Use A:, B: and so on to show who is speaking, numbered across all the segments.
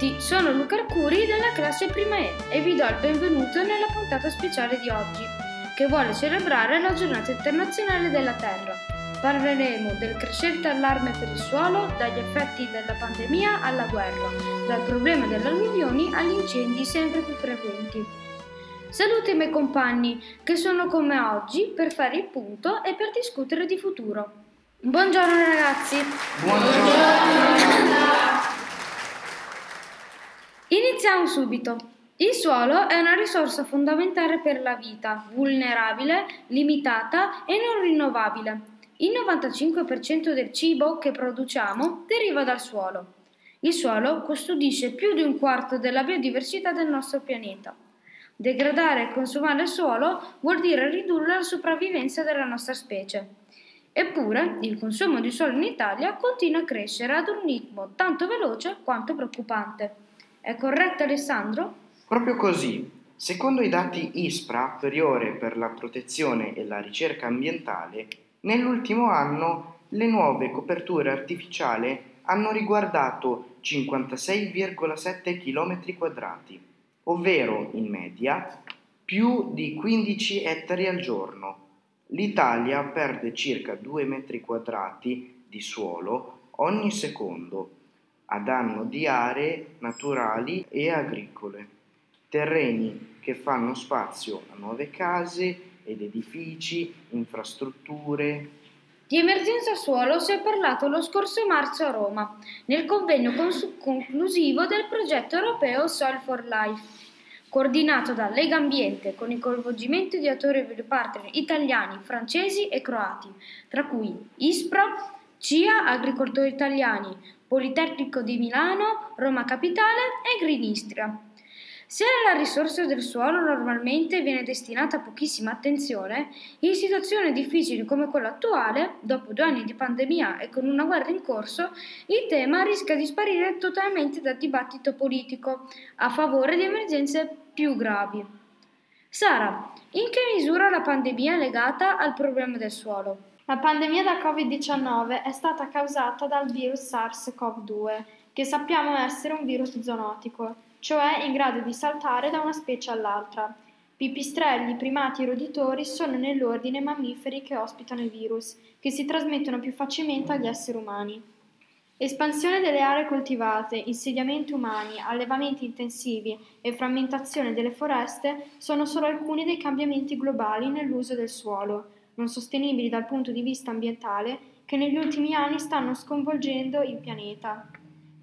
A: tutti, sono Luca Arcuri della classe prima E e vi do il benvenuto nella puntata speciale di oggi, che vuole celebrare la giornata internazionale della Terra. Parleremo del crescente allarme per il suolo, dagli effetti della pandemia alla guerra, dal problema delle alluvioni agli incendi sempre più frequenti. Saluto i miei compagni che sono con me oggi per fare il punto e per discutere di futuro. Buongiorno ragazzi!
B: Buongiorno!
A: Iniziamo subito. Il suolo è una risorsa fondamentale per la vita, vulnerabile, limitata e non rinnovabile. Il 95% del cibo che produciamo deriva dal suolo. Il suolo custodisce più di un quarto della biodiversità del nostro pianeta. Degradare e consumare il suolo vuol dire ridurre la sopravvivenza della nostra specie. Eppure, il consumo di suolo in Italia continua a crescere ad un ritmo tanto veloce quanto preoccupante. È corretto Alessandro?
B: Proprio così. Secondo i dati ISPRA, Priore per la protezione e la ricerca ambientale, nell'ultimo anno le nuove coperture artificiali hanno riguardato 56,7 km quadrati, ovvero in media più di 15 ettari al giorno. L'Italia perde circa 2 metri quadrati di suolo ogni secondo a danno di aree naturali e agricole, terreni che fanno spazio a nuove case ed edifici, infrastrutture.
A: Di emergenza suolo si è parlato lo scorso marzo a Roma, nel convegno conclusivo del progetto europeo Soil for Life, coordinato da Lega Ambiente con il coinvolgimento di autori e partner italiani, francesi e croati, tra cui ISPRA, CIA, Agricoltori Italiani, Politecnico di Milano, Roma Capitale e Green Istria. Se la risorsa del suolo normalmente viene destinata pochissima attenzione, in situazioni difficili come quella attuale, dopo due anni di pandemia e con una guerra in corso, il tema rischia di sparire totalmente dal dibattito politico a favore di emergenze più gravi. Sara, in che misura la pandemia è legata al problema del suolo?
C: La pandemia da Covid-19 è stata causata dal virus SARS-CoV-2, che sappiamo essere un virus zoonotico, cioè in grado di saltare da una specie all'altra. Pipistrelli, primati e roditori sono nell'ordine mammiferi che ospitano i virus, che si trasmettono più facilmente agli esseri umani. Espansione delle aree coltivate, insediamenti umani, allevamenti intensivi e frammentazione delle foreste sono solo alcuni dei cambiamenti globali nell'uso del suolo non sostenibili dal punto di vista ambientale, che negli ultimi anni stanno sconvolgendo il pianeta.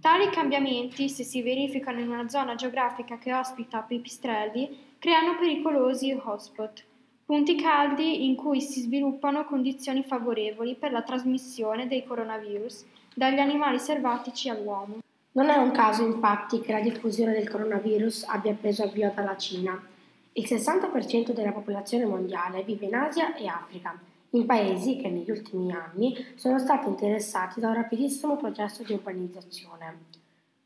C: Tali cambiamenti, se si verificano in una zona geografica che ospita pipistrelli, creano pericolosi hotspot, punti caldi in cui si sviluppano condizioni favorevoli per la trasmissione dei coronavirus dagli animali selvatici all'uomo.
D: Non è un caso infatti che la diffusione del coronavirus abbia preso avvio dalla Cina, il 60% della popolazione mondiale vive in Asia e Africa, in paesi che negli ultimi anni sono stati interessati da un rapidissimo processo di urbanizzazione.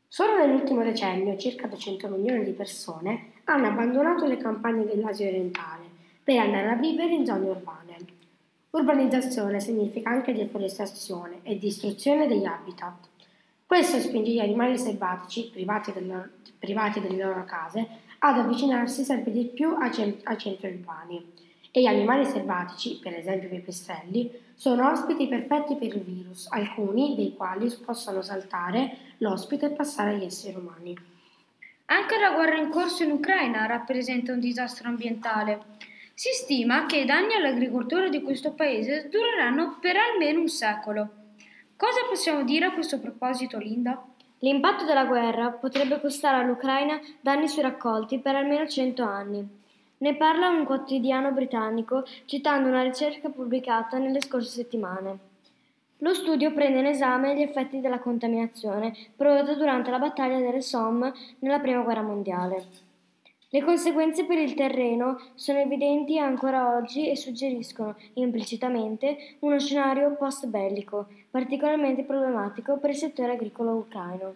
D: Solo nell'ultimo decennio circa 200 milioni di persone hanno abbandonato le campagne dell'Asia orientale per andare a vivere in zone urbane. Urbanizzazione significa anche deforestazione e distruzione degli habitat. Questo spinge gli animali selvatici, privati delle loro, privati delle loro case, ad avvicinarsi sempre di più ai, cent- ai centri urbani. E gli animali selvatici, per esempio i pipistrelli, sono ospiti perfetti per il virus, alcuni dei quali possono saltare l'ospite e passare agli esseri umani.
A: Anche la guerra in corso in Ucraina rappresenta un disastro ambientale. Si stima che i danni all'agricoltura di questo paese dureranno per almeno un secolo. Cosa possiamo dire a questo proposito, Linda?
E: L'impatto della guerra potrebbe costare all'Ucraina danni sui raccolti per almeno 100 anni. Ne parla un quotidiano britannico citando una ricerca pubblicata nelle scorse settimane. Lo studio prende in esame gli effetti della contaminazione prodotta durante la battaglia delle Somme nella Prima Guerra Mondiale. Le conseguenze per il terreno sono evidenti ancora oggi e suggeriscono implicitamente uno scenario post-bellico, particolarmente problematico per il settore agricolo ucraino.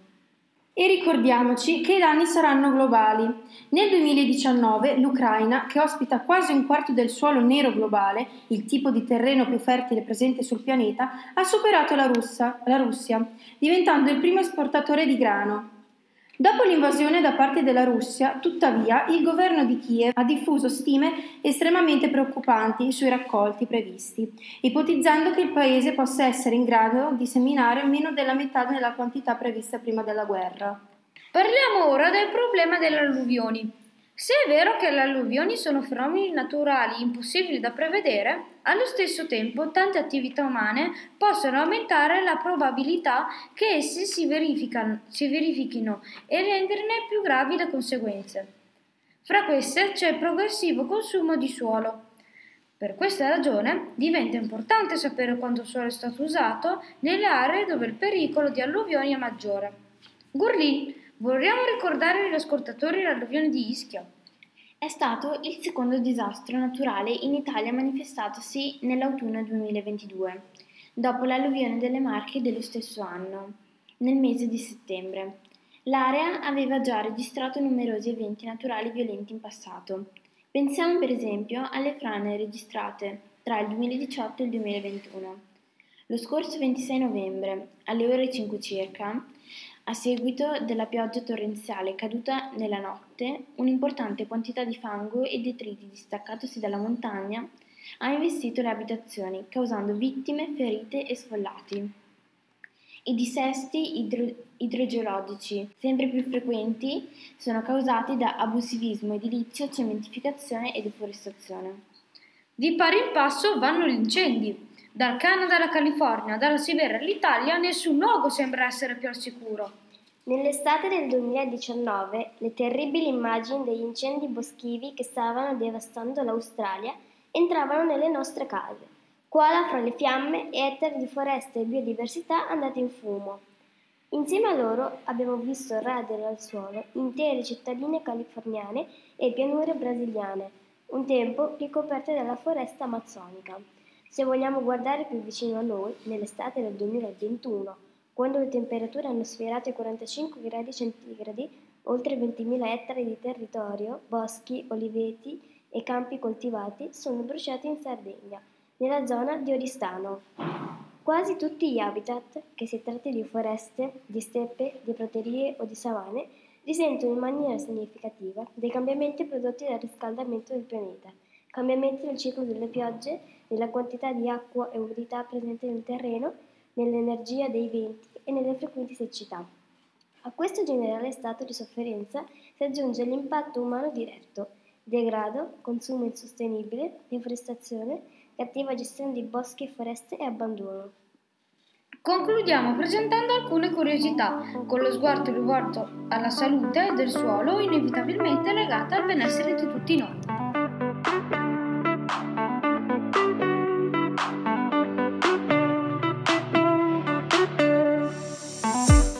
F: E ricordiamoci che i danni saranno globali. Nel 2019 l'Ucraina, che ospita quasi un quarto del suolo nero globale, il tipo di terreno più fertile presente sul pianeta, ha superato la, Russia, la Russia diventando il primo esportatore di grano. Dopo l'invasione da parte della Russia, tuttavia, il governo di Kiev ha diffuso stime estremamente preoccupanti sui raccolti previsti, ipotizzando che il paese possa essere in grado di seminare meno della metà della quantità prevista prima della guerra.
A: Parliamo ora del problema delle alluvioni. Se è vero che le alluvioni sono fenomeni naturali impossibili da prevedere, allo stesso tempo tante attività umane possono aumentare la probabilità che esse si, si verifichino e renderne più gravi le conseguenze. Fra queste c'è il progressivo consumo di suolo. Per questa ragione diventa importante sapere quanto suolo è stato usato nelle aree dove il pericolo di alluvioni è maggiore. Gurlin Vorremmo ricordare agli ascoltatori l'alluvione di Ischia.
E: È stato il secondo disastro naturale in Italia manifestatosi nell'autunno 2022, dopo l'alluvione delle Marche dello stesso anno, nel mese di settembre. L'area aveva già registrato numerosi eventi naturali violenti in passato. Pensiamo per esempio alle frane registrate tra il 2018 e il 2021. Lo scorso 26 novembre, alle ore 5 circa, a seguito della pioggia torrenziale caduta nella notte, un'importante quantità di fango e detriti distaccatosi dalla montagna ha investito le abitazioni, causando vittime, ferite e sfollati. I dissesti idro- idrogeologici, sempre più frequenti, sono causati da abusivismo edilizio, cementificazione e deforestazione.
A: Di pari in passo vanno gli incendi. Dal Canada alla California, dalla Siberia all'Italia, nessun luogo sembra essere più al sicuro.
G: Nell'estate del 2019, le terribili immagini degli incendi boschivi che stavano devastando l'Australia entravano nelle nostre case, koala fra le fiamme e ettari di foreste e biodiversità andati in fumo. Insieme a loro abbiamo visto radere al suolo intere cittadine californiane e pianure brasiliane, un tempo ricoperte dalla foresta amazzonica. Se vogliamo guardare più vicino a noi, nell'estate del 2021, quando le temperature hanno sfiorato i 45 gradi centigradi, oltre 20.000 ettari di territorio, boschi, oliveti e campi coltivati sono bruciati in Sardegna, nella zona di Oristano. Quasi tutti gli habitat, che si tratti di foreste, di steppe, di praterie o di savane, risentono in maniera significativa dei cambiamenti prodotti dal riscaldamento del pianeta, cambiamenti nel ciclo delle piogge nella quantità di acqua e umidità presente nel terreno, nell'energia dei venti e nelle frequenti siccità. A questo generale stato di sofferenza si aggiunge l'impatto umano diretto, degrado, consumo insostenibile, deforestazione, cattiva gestione di boschi e foreste e abbandono.
A: Concludiamo presentando alcune curiosità, con lo sguardo rivolto alla salute del suolo inevitabilmente legata al benessere di tutti noi.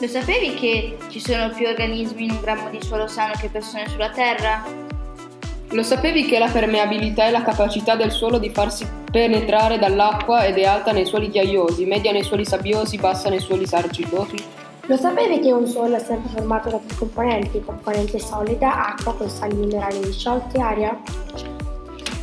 H: Lo sapevi che ci sono più organismi in un grammo di suolo sano che persone sulla Terra?
I: Lo sapevi che la permeabilità è la capacità del suolo di farsi penetrare dall'acqua ed è alta nei suoli ghiaiosi, media nei suoli sabbiosi, bassa nei suoli argillosi?
D: Lo sapevi che un suolo è sempre formato da tre componenti, componente solida, acqua con sali minerali disciolti, aria?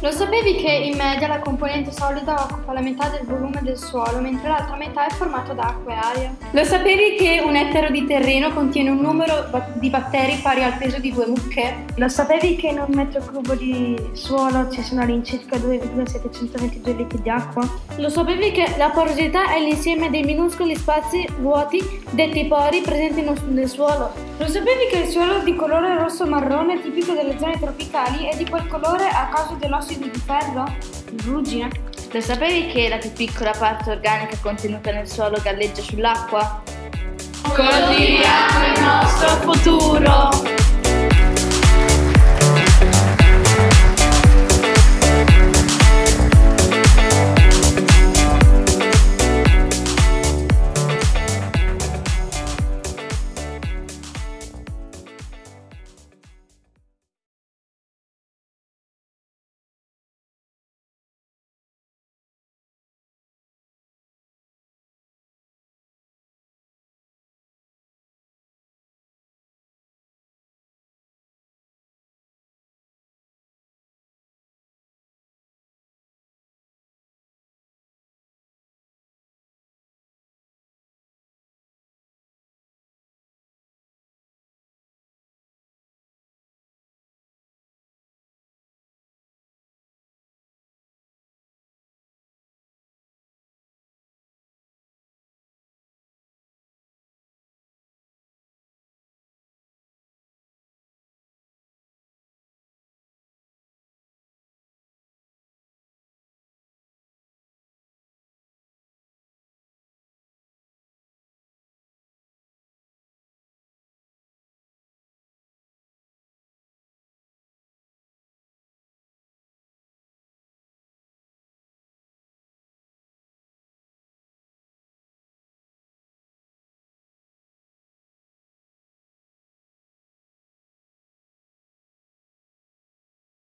C: Lo sapevi che in media la componente solida occupa la metà del volume del suolo, mentre l'altra metà è formata da acqua e aria?
F: Lo sapevi che un ettaro di terreno contiene un numero di batteri pari al peso di due mucche?
J: Lo sapevi che in un metro cubo di suolo ci sono all'incirca 2,722 litri di acqua?
C: Lo sapevi che la porosità è l'insieme dei minuscoli spazi vuoti, detti pori, presenti nel suolo? Lo sapevi che il suolo di colore rosso-marrone, tipico delle zone tropicali, è di quel colore a causa dell'ossido di ferro? Ruggine?
H: Lo sapevi che la più piccola parte organica contenuta nel suolo galleggia sull'acqua?
K: Coltiviamo il nostro futuro!